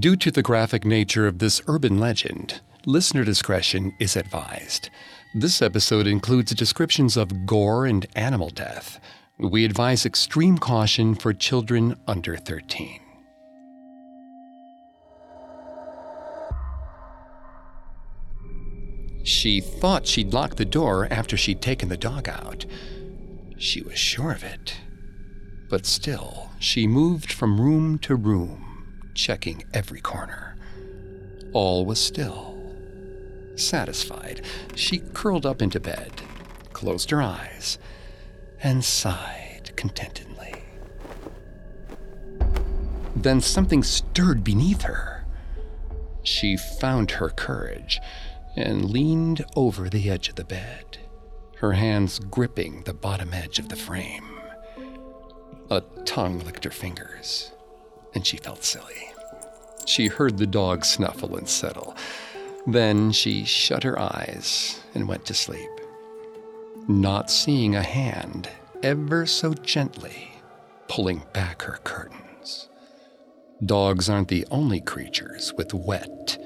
Due to the graphic nature of this urban legend, listener discretion is advised. This episode includes descriptions of gore and animal death. We advise extreme caution for children under 13. She thought she'd locked the door after she'd taken the dog out. She was sure of it. But still, she moved from room to room checking every corner. All was still. Satisfied, she curled up into bed, closed her eyes, and sighed contentedly. Then something stirred beneath her. She found her courage and leaned over the edge of the bed, her hands gripping the bottom edge of the frame. A tongue licked her fingers and she felt silly. She heard the dog snuffle and settle. Then she shut her eyes and went to sleep, not seeing a hand ever so gently pulling back her curtains. Dogs aren't the only creatures with wet,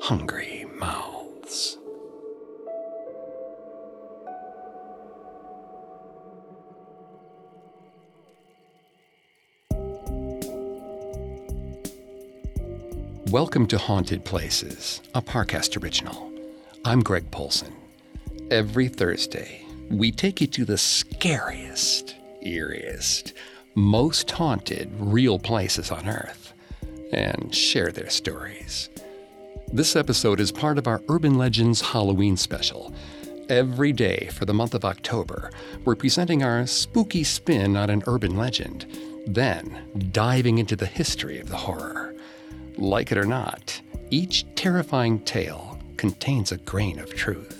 hungry mouths. Welcome to Haunted Places, a Parcast original. I'm Greg Polcyn. Every Thursday, we take you to the scariest, eeriest, most haunted real places on Earth and share their stories. This episode is part of our Urban Legends Halloween special. Every day for the month of October, we're presenting our spooky spin on an urban legend, then diving into the history of the horror. Like it or not, each terrifying tale contains a grain of truth.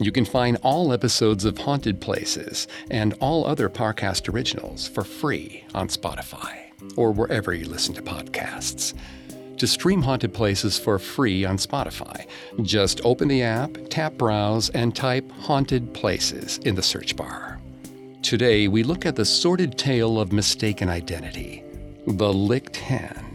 You can find all episodes of Haunted Places and all other Parcast originals for free on Spotify or wherever you listen to podcasts. To stream Haunted Places for free on Spotify, just open the app, tap Browse, and type Haunted Places in the search bar. Today, we look at the sordid tale of mistaken identity the licked hand.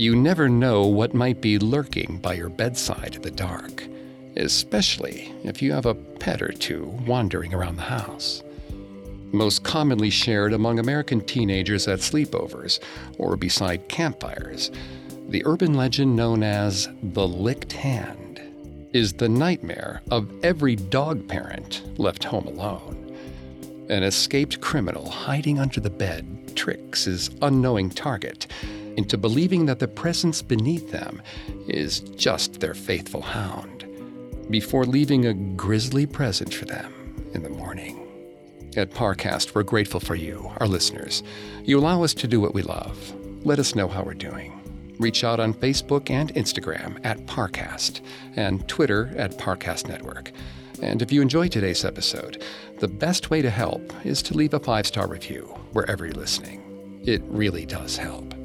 You never know what might be lurking by your bedside in the dark, especially if you have a pet or two wandering around the house. Most commonly shared among American teenagers at sleepovers or beside campfires, the urban legend known as the licked hand is the nightmare of every dog parent left home alone. An escaped criminal hiding under the bed tricks his unknowing target into believing that the presence beneath them is just their faithful hound, before leaving a grisly present for them in the morning. At Parcast, we're grateful for you, our listeners. You allow us to do what we love. Let us know how we're doing. Reach out on Facebook and Instagram at Parcast and Twitter at Parcast Network. And if you enjoy today's episode, the best way to help is to leave a five star review wherever you're listening. It really does help.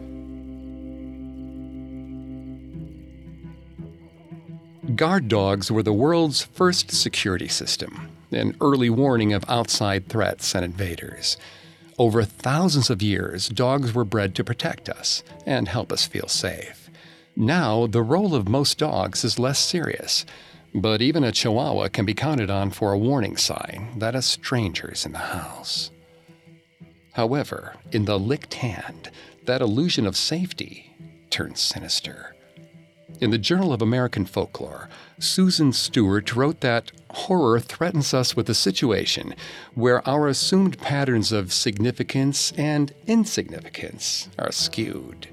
Guard dogs were the world's first security system, an early warning of outside threats and invaders. Over thousands of years, dogs were bred to protect us and help us feel safe. Now, the role of most dogs is less serious, but even a chihuahua can be counted on for a warning sign that a stranger's in the house. However, in the licked hand, that illusion of safety turns sinister. In the Journal of American Folklore, Susan Stewart wrote that horror threatens us with a situation where our assumed patterns of significance and insignificance are skewed.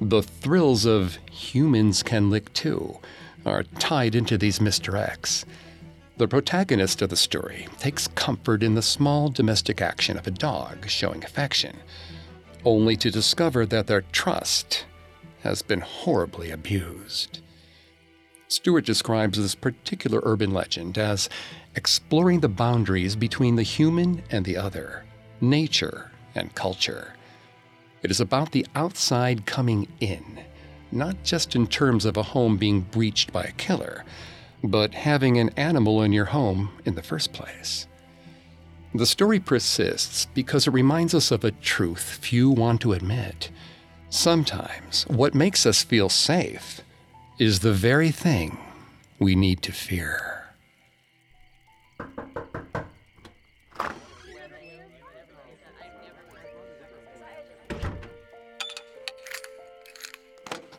The thrills of humans can lick too are tied into these misdirects. The protagonist of the story takes comfort in the small domestic action of a dog showing affection, only to discover that their trust has been horribly abused. Stewart describes this particular urban legend as exploring the boundaries between the human and the other, nature and culture. It is about the outside coming in, not just in terms of a home being breached by a killer, but having an animal in your home in the first place. The story persists because it reminds us of a truth few want to admit Sometimes what makes us feel safe is the very thing we need to fear.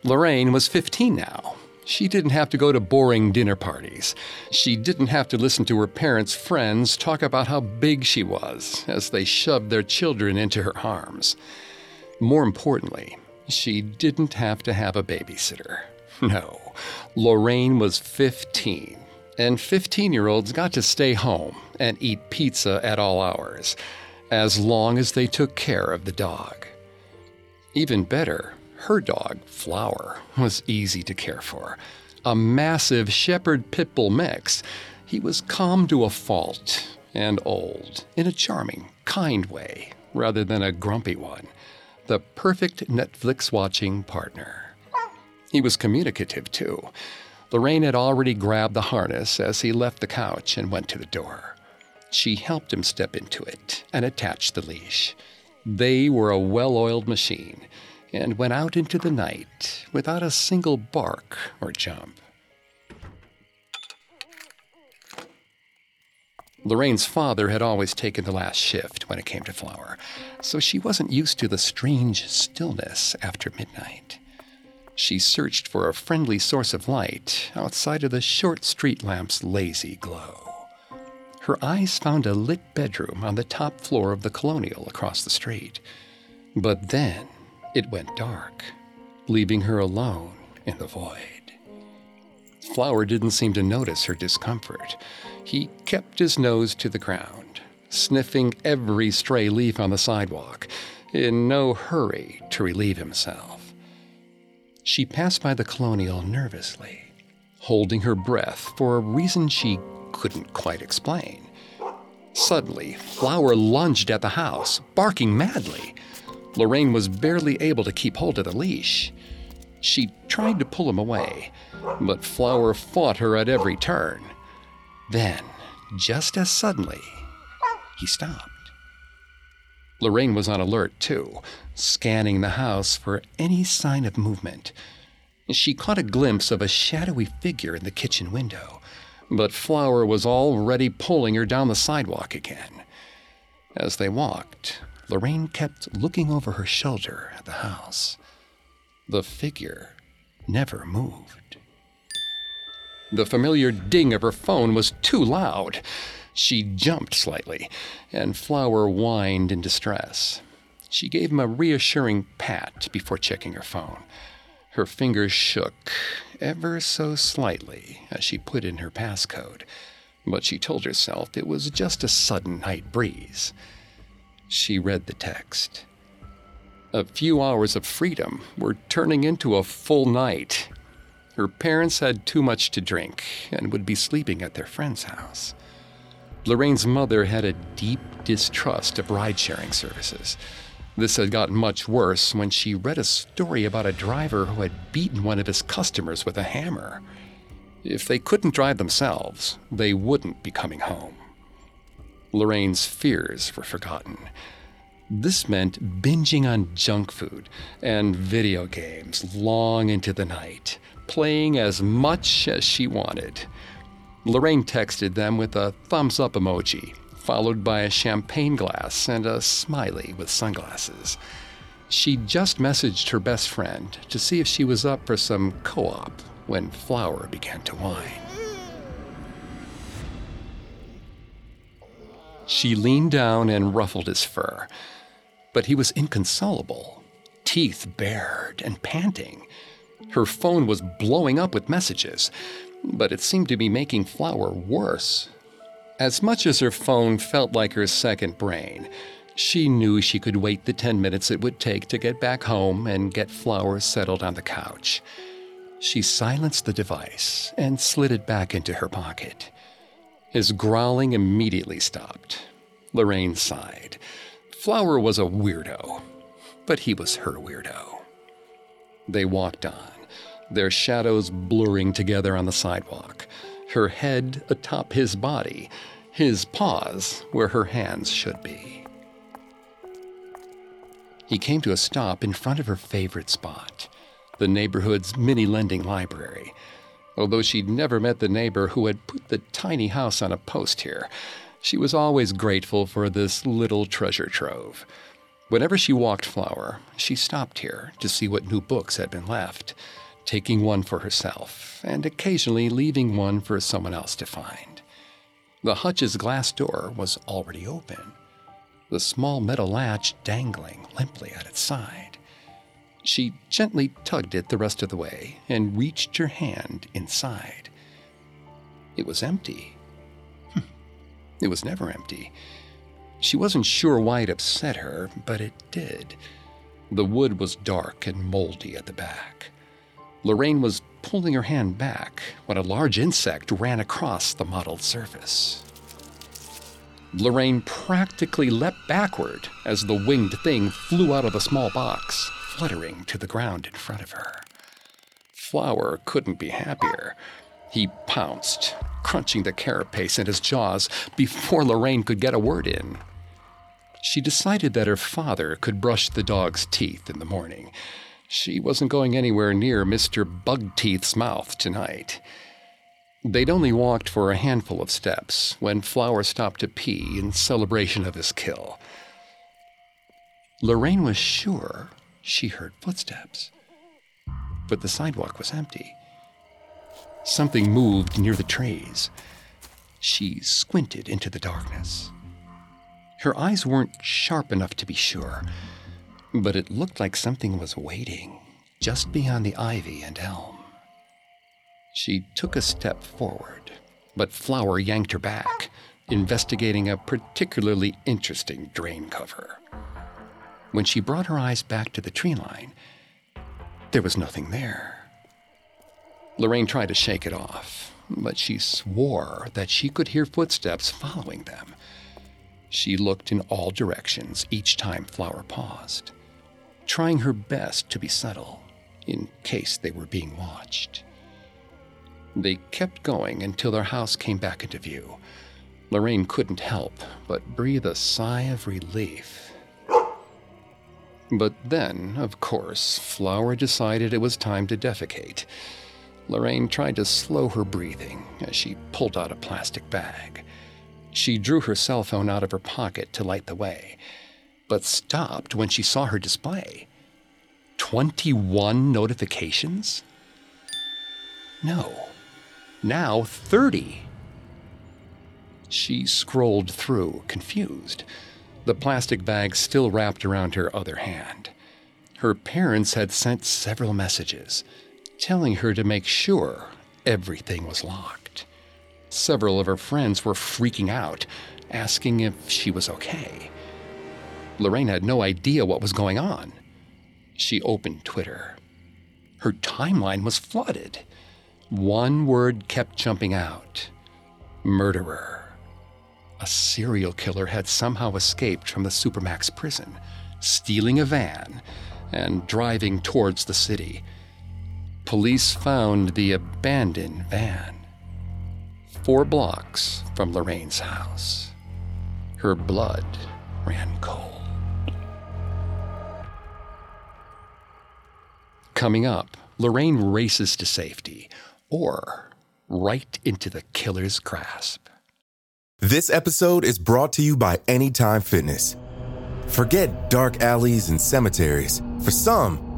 Lorraine was 15 now. She didn't have to go to boring dinner parties. She didn't have to listen to her parents' friends talk about how big she was as they shoved their children into her arms. More importantly, she didn't have to have a babysitter. No, Lorraine was 15, and 15 year olds got to stay home and eat pizza at all hours, as long as they took care of the dog. Even better, her dog, Flower, was easy to care for. A massive shepherd pit bull mix, he was calm to a fault and old in a charming, kind way rather than a grumpy one. The perfect Netflix watching partner. He was communicative too. Lorraine had already grabbed the harness as he left the couch and went to the door. She helped him step into it and attach the leash. They were a well oiled machine and went out into the night without a single bark or jump. Lorraine's father had always taken the last shift when it came to Flower, so she wasn't used to the strange stillness after midnight. She searched for a friendly source of light outside of the short street lamp's lazy glow. Her eyes found a lit bedroom on the top floor of the colonial across the street. But then it went dark, leaving her alone in the void. Flower didn't seem to notice her discomfort. He kept his nose to the ground, sniffing every stray leaf on the sidewalk, in no hurry to relieve himself. She passed by the colonial nervously, holding her breath for a reason she couldn't quite explain. Suddenly, Flower lunged at the house, barking madly. Lorraine was barely able to keep hold of the leash. She tried to pull him away, but Flower fought her at every turn. Then, just as suddenly, he stopped. Lorraine was on alert, too, scanning the house for any sign of movement. She caught a glimpse of a shadowy figure in the kitchen window, but Flower was already pulling her down the sidewalk again. As they walked, Lorraine kept looking over her shoulder at the house. The figure never moved. The familiar ding of her phone was too loud. She jumped slightly, and Flower whined in distress. She gave him a reassuring pat before checking her phone. Her fingers shook ever so slightly as she put in her passcode, but she told herself it was just a sudden night breeze. She read the text. A few hours of freedom were turning into a full night. Her parents had too much to drink and would be sleeping at their friend's house. Lorraine's mother had a deep distrust of ride sharing services. This had gotten much worse when she read a story about a driver who had beaten one of his customers with a hammer. If they couldn't drive themselves, they wouldn't be coming home. Lorraine's fears were forgotten. This meant binging on junk food and video games long into the night, playing as much as she wanted. Lorraine texted them with a thumbs up emoji, followed by a champagne glass and a smiley with sunglasses. She just messaged her best friend to see if she was up for some co op when Flower began to whine. She leaned down and ruffled his fur, but he was inconsolable, teeth bared and panting. Her phone was blowing up with messages, but it seemed to be making Flower worse. As much as her phone felt like her second brain, she knew she could wait the 10 minutes it would take to get back home and get Flower settled on the couch. She silenced the device and slid it back into her pocket. His growling immediately stopped. Lorraine sighed. Flower was a weirdo, but he was her weirdo. They walked on, their shadows blurring together on the sidewalk, her head atop his body, his paws where her hands should be. He came to a stop in front of her favorite spot, the neighborhood's mini lending library. Although she'd never met the neighbor who had put the tiny house on a post here, she was always grateful for this little treasure trove. Whenever she walked Flower, she stopped here to see what new books had been left, taking one for herself and occasionally leaving one for someone else to find. The hutch's glass door was already open, the small metal latch dangling limply at its side. She gently tugged it the rest of the way and reached her hand inside. It was empty. It was never empty. She wasn't sure why it upset her, but it did. The wood was dark and moldy at the back. Lorraine was pulling her hand back when a large insect ran across the mottled surface. Lorraine practically leapt backward as the winged thing flew out of a small box, fluttering to the ground in front of her. Flower couldn't be happier. He pounced, crunching the carapace in his jaws before Lorraine could get a word in. She decided that her father could brush the dog's teeth in the morning. She wasn't going anywhere near Mr. Bugteeth's mouth tonight. They'd only walked for a handful of steps when Flower stopped to pee in celebration of his kill. Lorraine was sure she heard footsteps, but the sidewalk was empty. Something moved near the trees. She squinted into the darkness. Her eyes weren't sharp enough to be sure, but it looked like something was waiting just beyond the ivy and elm. She took a step forward, but Flower yanked her back, investigating a particularly interesting drain cover. When she brought her eyes back to the tree line, there was nothing there. Lorraine tried to shake it off, but she swore that she could hear footsteps following them. She looked in all directions each time Flower paused, trying her best to be subtle in case they were being watched. They kept going until their house came back into view. Lorraine couldn't help but breathe a sigh of relief. But then, of course, Flower decided it was time to defecate. Lorraine tried to slow her breathing as she pulled out a plastic bag. She drew her cell phone out of her pocket to light the way, but stopped when she saw her display. 21 notifications? No now 30. She scrolled through, confused, the plastic bag still wrapped around her other hand. Her parents had sent several messages, telling her to make sure everything was locked. Several of her friends were freaking out, asking if she was okay. Lorraine had no idea what was going on. She opened Twitter. Her timeline was flooded. One word kept jumping out murderer. A serial killer had somehow escaped from the Supermax prison, stealing a van and driving towards the city. Police found the abandoned van, four blocks from Lorraine's house. Her blood ran cold. Coming up, Lorraine races to safety, or right into the killer's grasp. This episode is brought to you by Anytime Fitness. Forget dark alleys and cemeteries. For some,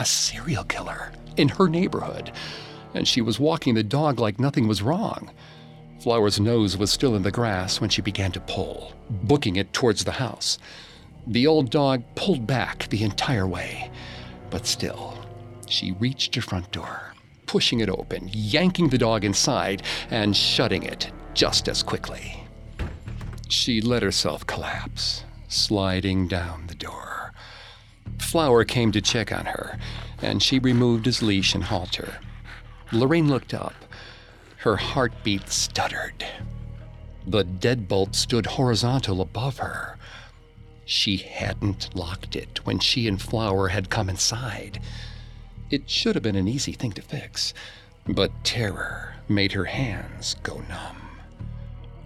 A serial killer in her neighborhood and she was walking the dog like nothing was wrong. Flower's nose was still in the grass when she began to pull, booking it towards the house. The old dog pulled back the entire way, but still, she reached her front door, pushing it open, yanking the dog inside, and shutting it just as quickly. She let herself collapse, sliding down the door. Flower came to check on her, and she removed his leash and halter. Lorraine looked up. Her heartbeat stuttered. The deadbolt stood horizontal above her. She hadn't locked it when she and Flower had come inside. It should have been an easy thing to fix, but terror made her hands go numb.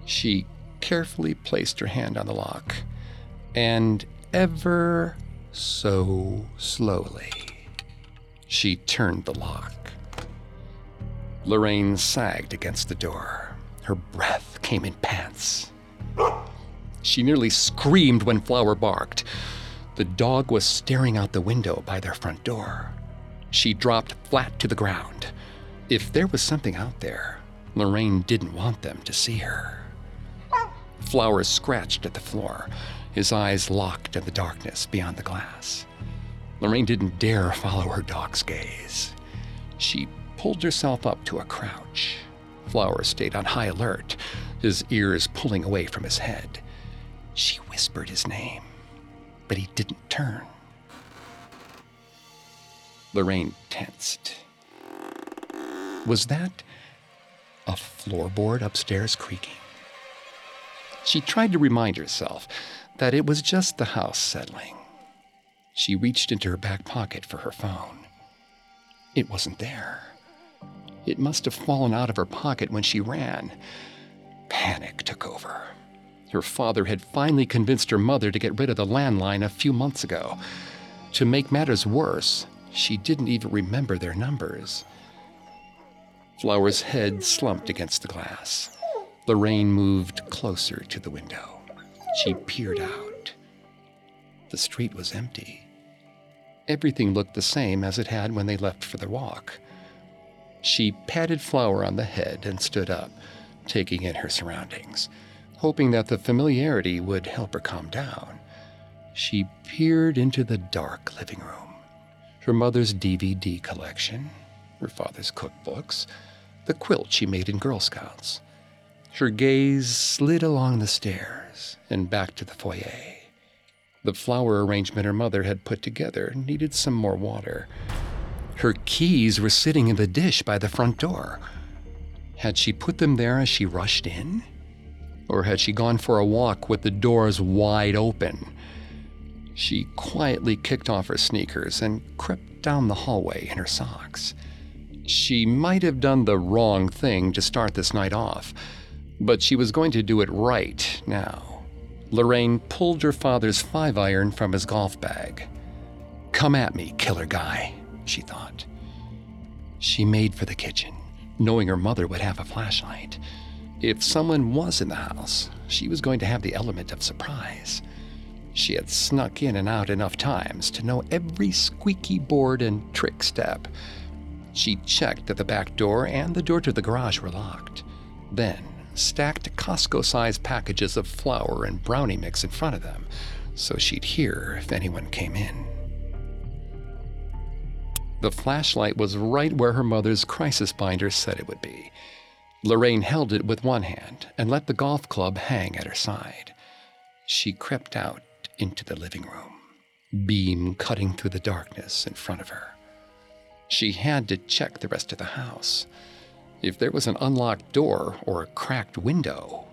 She carefully placed her hand on the lock, and ever so slowly, she turned the lock. Lorraine sagged against the door. Her breath came in pants. She nearly screamed when Flower barked. The dog was staring out the window by their front door. She dropped flat to the ground. If there was something out there, Lorraine didn't want them to see her. Flowers scratched at the floor, his eyes locked in the darkness beyond the glass. Lorraine didn't dare follow her dog's gaze. She pulled herself up to a crouch. Flowers stayed on high alert, his ears pulling away from his head. She whispered his name, but he didn't turn. Lorraine tensed. Was that a floorboard upstairs creaking? She tried to remind herself that it was just the house settling. She reached into her back pocket for her phone. It wasn't there. It must have fallen out of her pocket when she ran. Panic took over. Her father had finally convinced her mother to get rid of the landline a few months ago. To make matters worse, she didn't even remember their numbers. Flower's head slumped against the glass. Lorraine moved closer to the window. She peered out. The street was empty. Everything looked the same as it had when they left for their walk. She patted Flower on the head and stood up, taking in her surroundings, hoping that the familiarity would help her calm down. She peered into the dark living room. Her mother's DVD collection, her father's cookbooks, the quilt she made in Girl Scouts. Her gaze slid along the stairs and back to the foyer. The flower arrangement her mother had put together needed some more water. Her keys were sitting in the dish by the front door. Had she put them there as she rushed in? Or had she gone for a walk with the doors wide open? She quietly kicked off her sneakers and crept down the hallway in her socks. She might have done the wrong thing to start this night off but she was going to do it right now. Lorraine pulled her father's five iron from his golf bag. Come at me, killer guy, she thought. She made for the kitchen, knowing her mother would have a flashlight. If someone was in the house, she was going to have the element of surprise. She had snuck in and out enough times to know every squeaky board and trick step. She checked that the back door and the door to the garage were locked. Then stacked Costco sized packages of flour and brownie mix in front of them so she'd hear if anyone came in. The flashlight was right where her mother's crisis binder said it would be. Lorraine held it with one hand and let the golf club hang at her side. She crept out into the living room, beam cutting through the darkness in front of her. She had to check the rest of the house. If there was an unlocked door or a cracked window,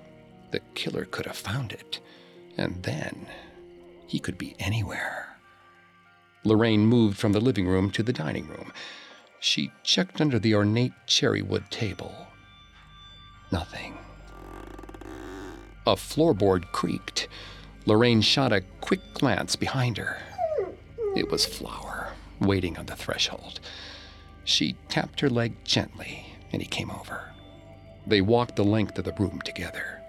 the killer could have found it. And then he could be anywhere. Lorraine moved from the living room to the dining room. She checked under the ornate cherrywood table. Nothing. A floorboard creaked. Lorraine shot a quick glance behind her. It was Flower, waiting on the threshold. She tapped her leg gently and he came over. They walked the length of the room together.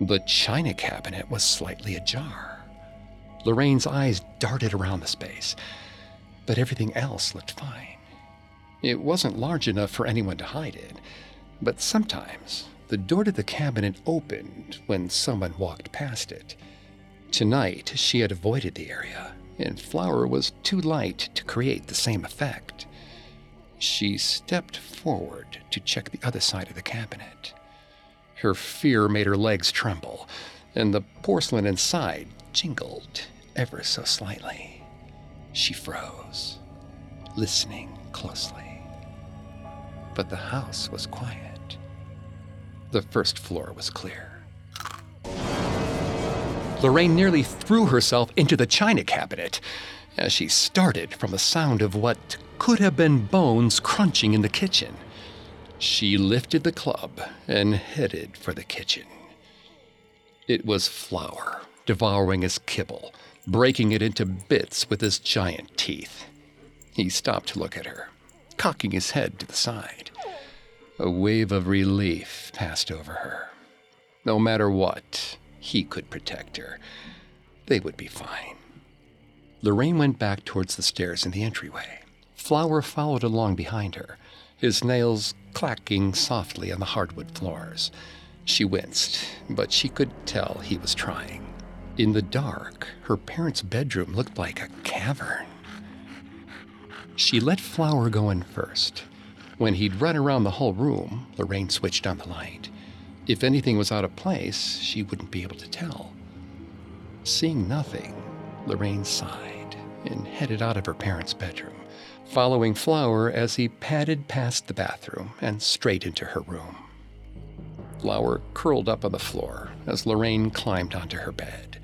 The china cabinet was slightly ajar. Lorraine's eyes darted around the space, but everything else looked fine. It wasn't large enough for anyone to hide in, but sometimes the door to the cabinet opened when someone walked past it. Tonight, she had avoided the area, and Flower was too light to create the same effect. She stepped forward to check the other side of the cabinet. Her fear made her legs tremble, and the porcelain inside jingled ever so slightly. She froze, listening closely. But the house was quiet. The first floor was clear. Lorraine nearly threw herself into the china cabinet as she started from the sound of what could have been bones crunching in the kitchen. She lifted the club and headed for the kitchen. It was Flower, devouring his kibble, breaking it into bits with his giant teeth. He stopped to look at her, cocking his head to the side. A wave of relief passed over her. No matter what, he could protect her. They would be fine. Lorraine went back towards the stairs in the entryway. Flower followed along behind her, his nails clacking softly on the hardwood floors. She winced, but she could tell he was trying. In the dark, her parents' bedroom looked like a cavern. She let Flower go in first. When he'd run around the whole room, Lorraine switched on the light. If anything was out of place, she wouldn't be able to tell. Seeing nothing, Lorraine sighed and headed out of her parents' bedroom, following Flower as he padded past the bathroom and straight into her room. Flower curled up on the floor as Lorraine climbed onto her bed.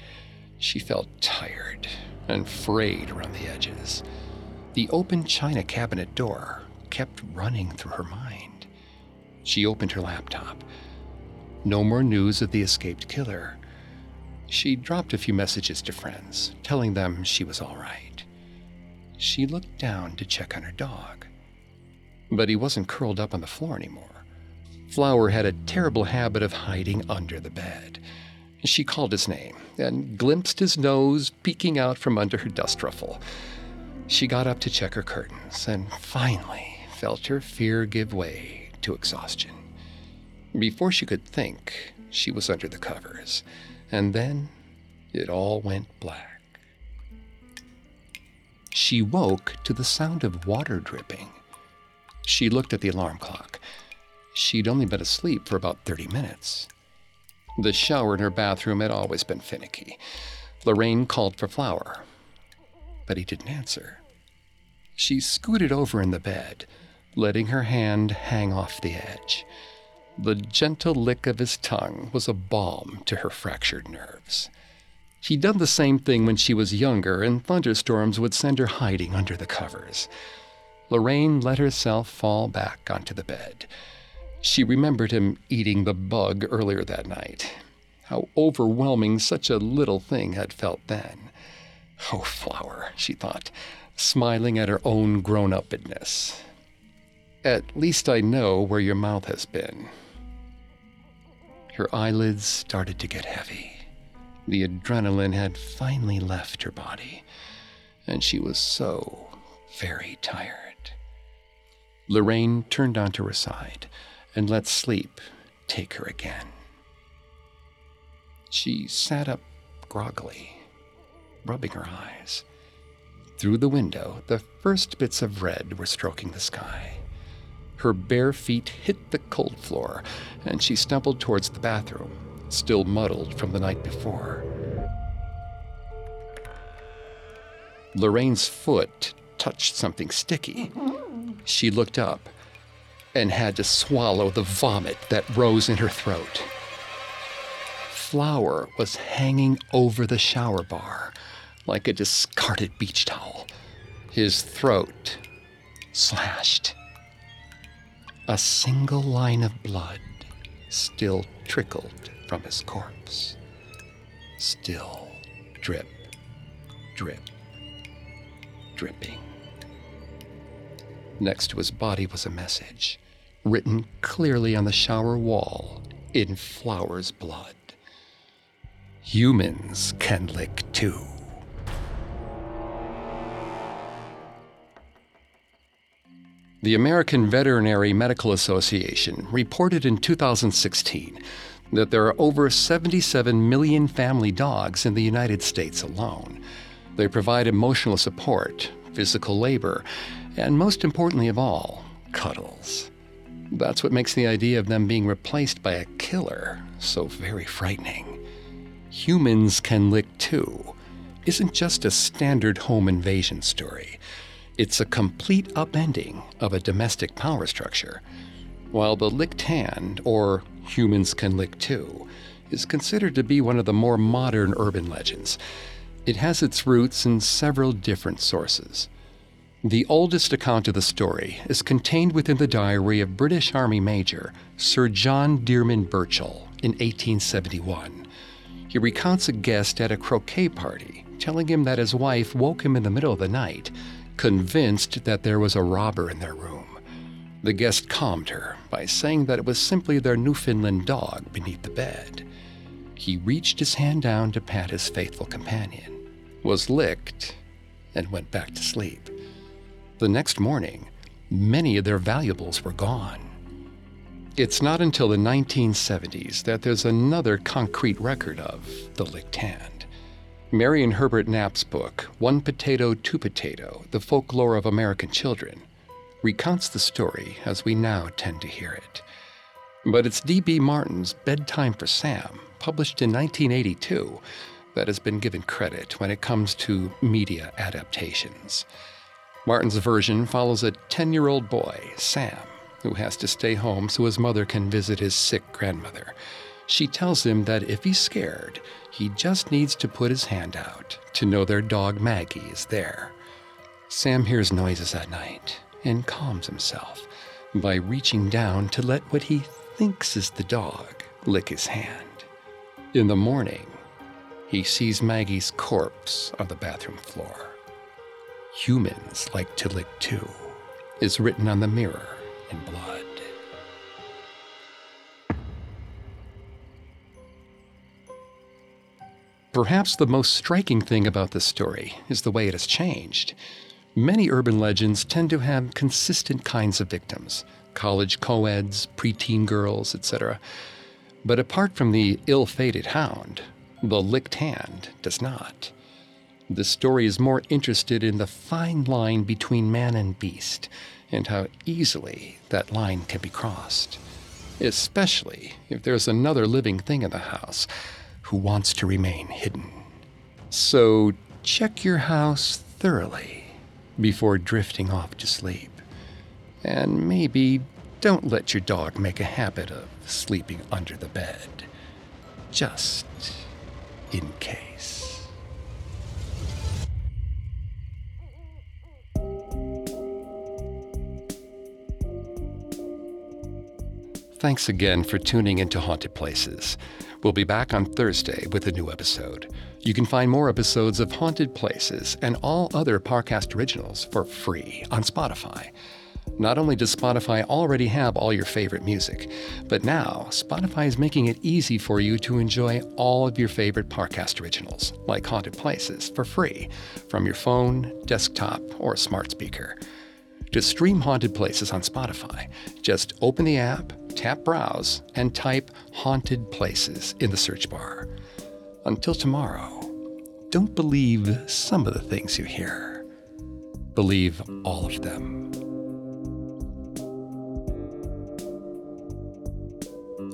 She felt tired and frayed around the edges. The open china cabinet door kept running through her mind. She opened her laptop no more news of the escaped killer. She dropped a few messages to friends, telling them she was all right. She looked down to check on her dog. But he wasn't curled up on the floor anymore. Flower had a terrible habit of hiding under the bed. She called his name and glimpsed his nose peeking out from under her dust ruffle. She got up to check her curtains and finally felt her fear give way to exhaustion. Before she could think, she was under the covers, and then it all went black. She woke to the sound of water dripping. She looked at the alarm clock. She'd only been asleep for about 30 minutes. The shower in her bathroom had always been finicky. Lorraine called for Flower, but he didn't answer. She scooted over in the bed, letting her hand hang off the edge. The gentle lick of his tongue was a balm to her fractured nerves. He'd done the same thing when she was younger, and thunderstorms would send her hiding under the covers. Lorraine let herself fall back onto the bed. She remembered him eating the bug earlier that night. How overwhelming such a little thing had felt then. Oh, Flower, she thought, smiling at her own grown upness. At least I know where your mouth has been. Her eyelids started to get heavy. The adrenaline had finally left her body, and she was so very tired. Lorraine turned onto her side and let sleep take her again. She sat up groggily, rubbing her eyes. Through the window, the first bits of red were stroking the sky. Her bare feet hit the cold floor, and she stumbled towards the bathroom, still muddled from the night before. Lorraine's foot touched something sticky. She looked up and had to swallow the vomit that rose in her throat. Flower was hanging over the shower bar like a discarded beach towel, his throat slashed. A single line of blood still trickled from his corpse. Still drip, drip, dripping. Next to his body was a message, written clearly on the shower wall in Flower's blood. Humans can lick too. The American Veterinary Medical Association reported in 2016 that there are over 77 million family dogs in the United States alone. They provide emotional support, physical labor, and most importantly of all, cuddles. That's what makes the idea of them being replaced by a killer so very frightening. Humans can lick too, isn't just a standard home invasion story. It's a complete upending of a domestic power structure. While the licked hand, or humans can lick too, is considered to be one of the more modern urban legends, it has its roots in several different sources. The oldest account of the story is contained within the diary of British Army Major Sir John Dearman Burchell in 1871. He recounts a guest at a croquet party telling him that his wife woke him in the middle of the night, convinced that there was a robber in their room. The guest calmed her by saying that it was simply their Newfoundland dog beneath the bed. He reached his hand down to pat his faithful companion, was licked, and went back to sleep. The next morning, many of their valuables were gone. It's not until the 1970s that there's another concrete record of the licked hand. Mary and Herbert Knapp's book, One Potato, Two Potato The Folklore of American Children, recounts the story as we now tend to hear it. But it's D.B. Martin's Bedtime for Sam, published in 1982, that has been given credit when it comes to media adaptations. Martin's version follows a 10 year old boy, Sam, who has to stay home so his mother can visit his sick grandmother. She tells him that if he's scared, he just needs to put his hand out to know their dog Maggie is there. Sam hears noises at night and calms himself by reaching down to let what he thinks is the dog lick his hand. In the morning, he sees Maggie's corpse on the bathroom floor. Humans like to lick too, is written on the mirror in blood. Perhaps the most striking thing about this story is the way it has changed. Many urban legends tend to have consistent kinds of victims college co-eds, preteen girls, etc. But apart from the ill fated hound, the licked hand does not. The story is more interested in the fine line between man and beast and how easily that line can be crossed, especially if there's another living thing in the house who wants to remain hidden. So check your house thoroughly before drifting off to sleep. And maybe don't let your dog make a habit of sleeping under the bed. Just in case. Thanks again for tuning into Haunted Places. We'll be back on Thursday with a new episode. You can find more episodes of Haunted Places and all other Parcast originals for free on Spotify. Not only does Spotify already have all your favorite music, but now Spotify is making it easy for you to enjoy all of your favorite Parcast originals, like Haunted Places, for free from your phone, desktop, or smart speaker. To stream Haunted Places on Spotify, just open the app, tap Browse, and type Haunted Places in the search bar. Until tomorrow, don't believe some of the things you hear, believe all of them.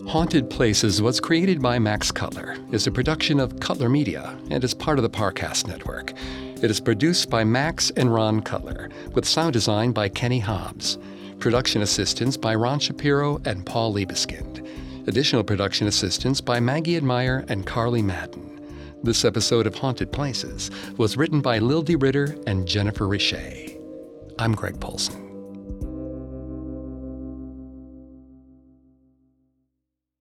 Haunted Places was created by Max Cutler, is a production of Cutler Media, and is part of the Parcast Network. It is produced by Max and Ron Cutler, with sound design by Kenny Hobbs. Production assistance by Ron Shapiro and Paul Liebeskind. Additional production assistance by Maggie Admire and Carly Madden. This episode of Haunted Places was written by Lildy Ritter and Jennifer Richey. I'm Greg Polcyn.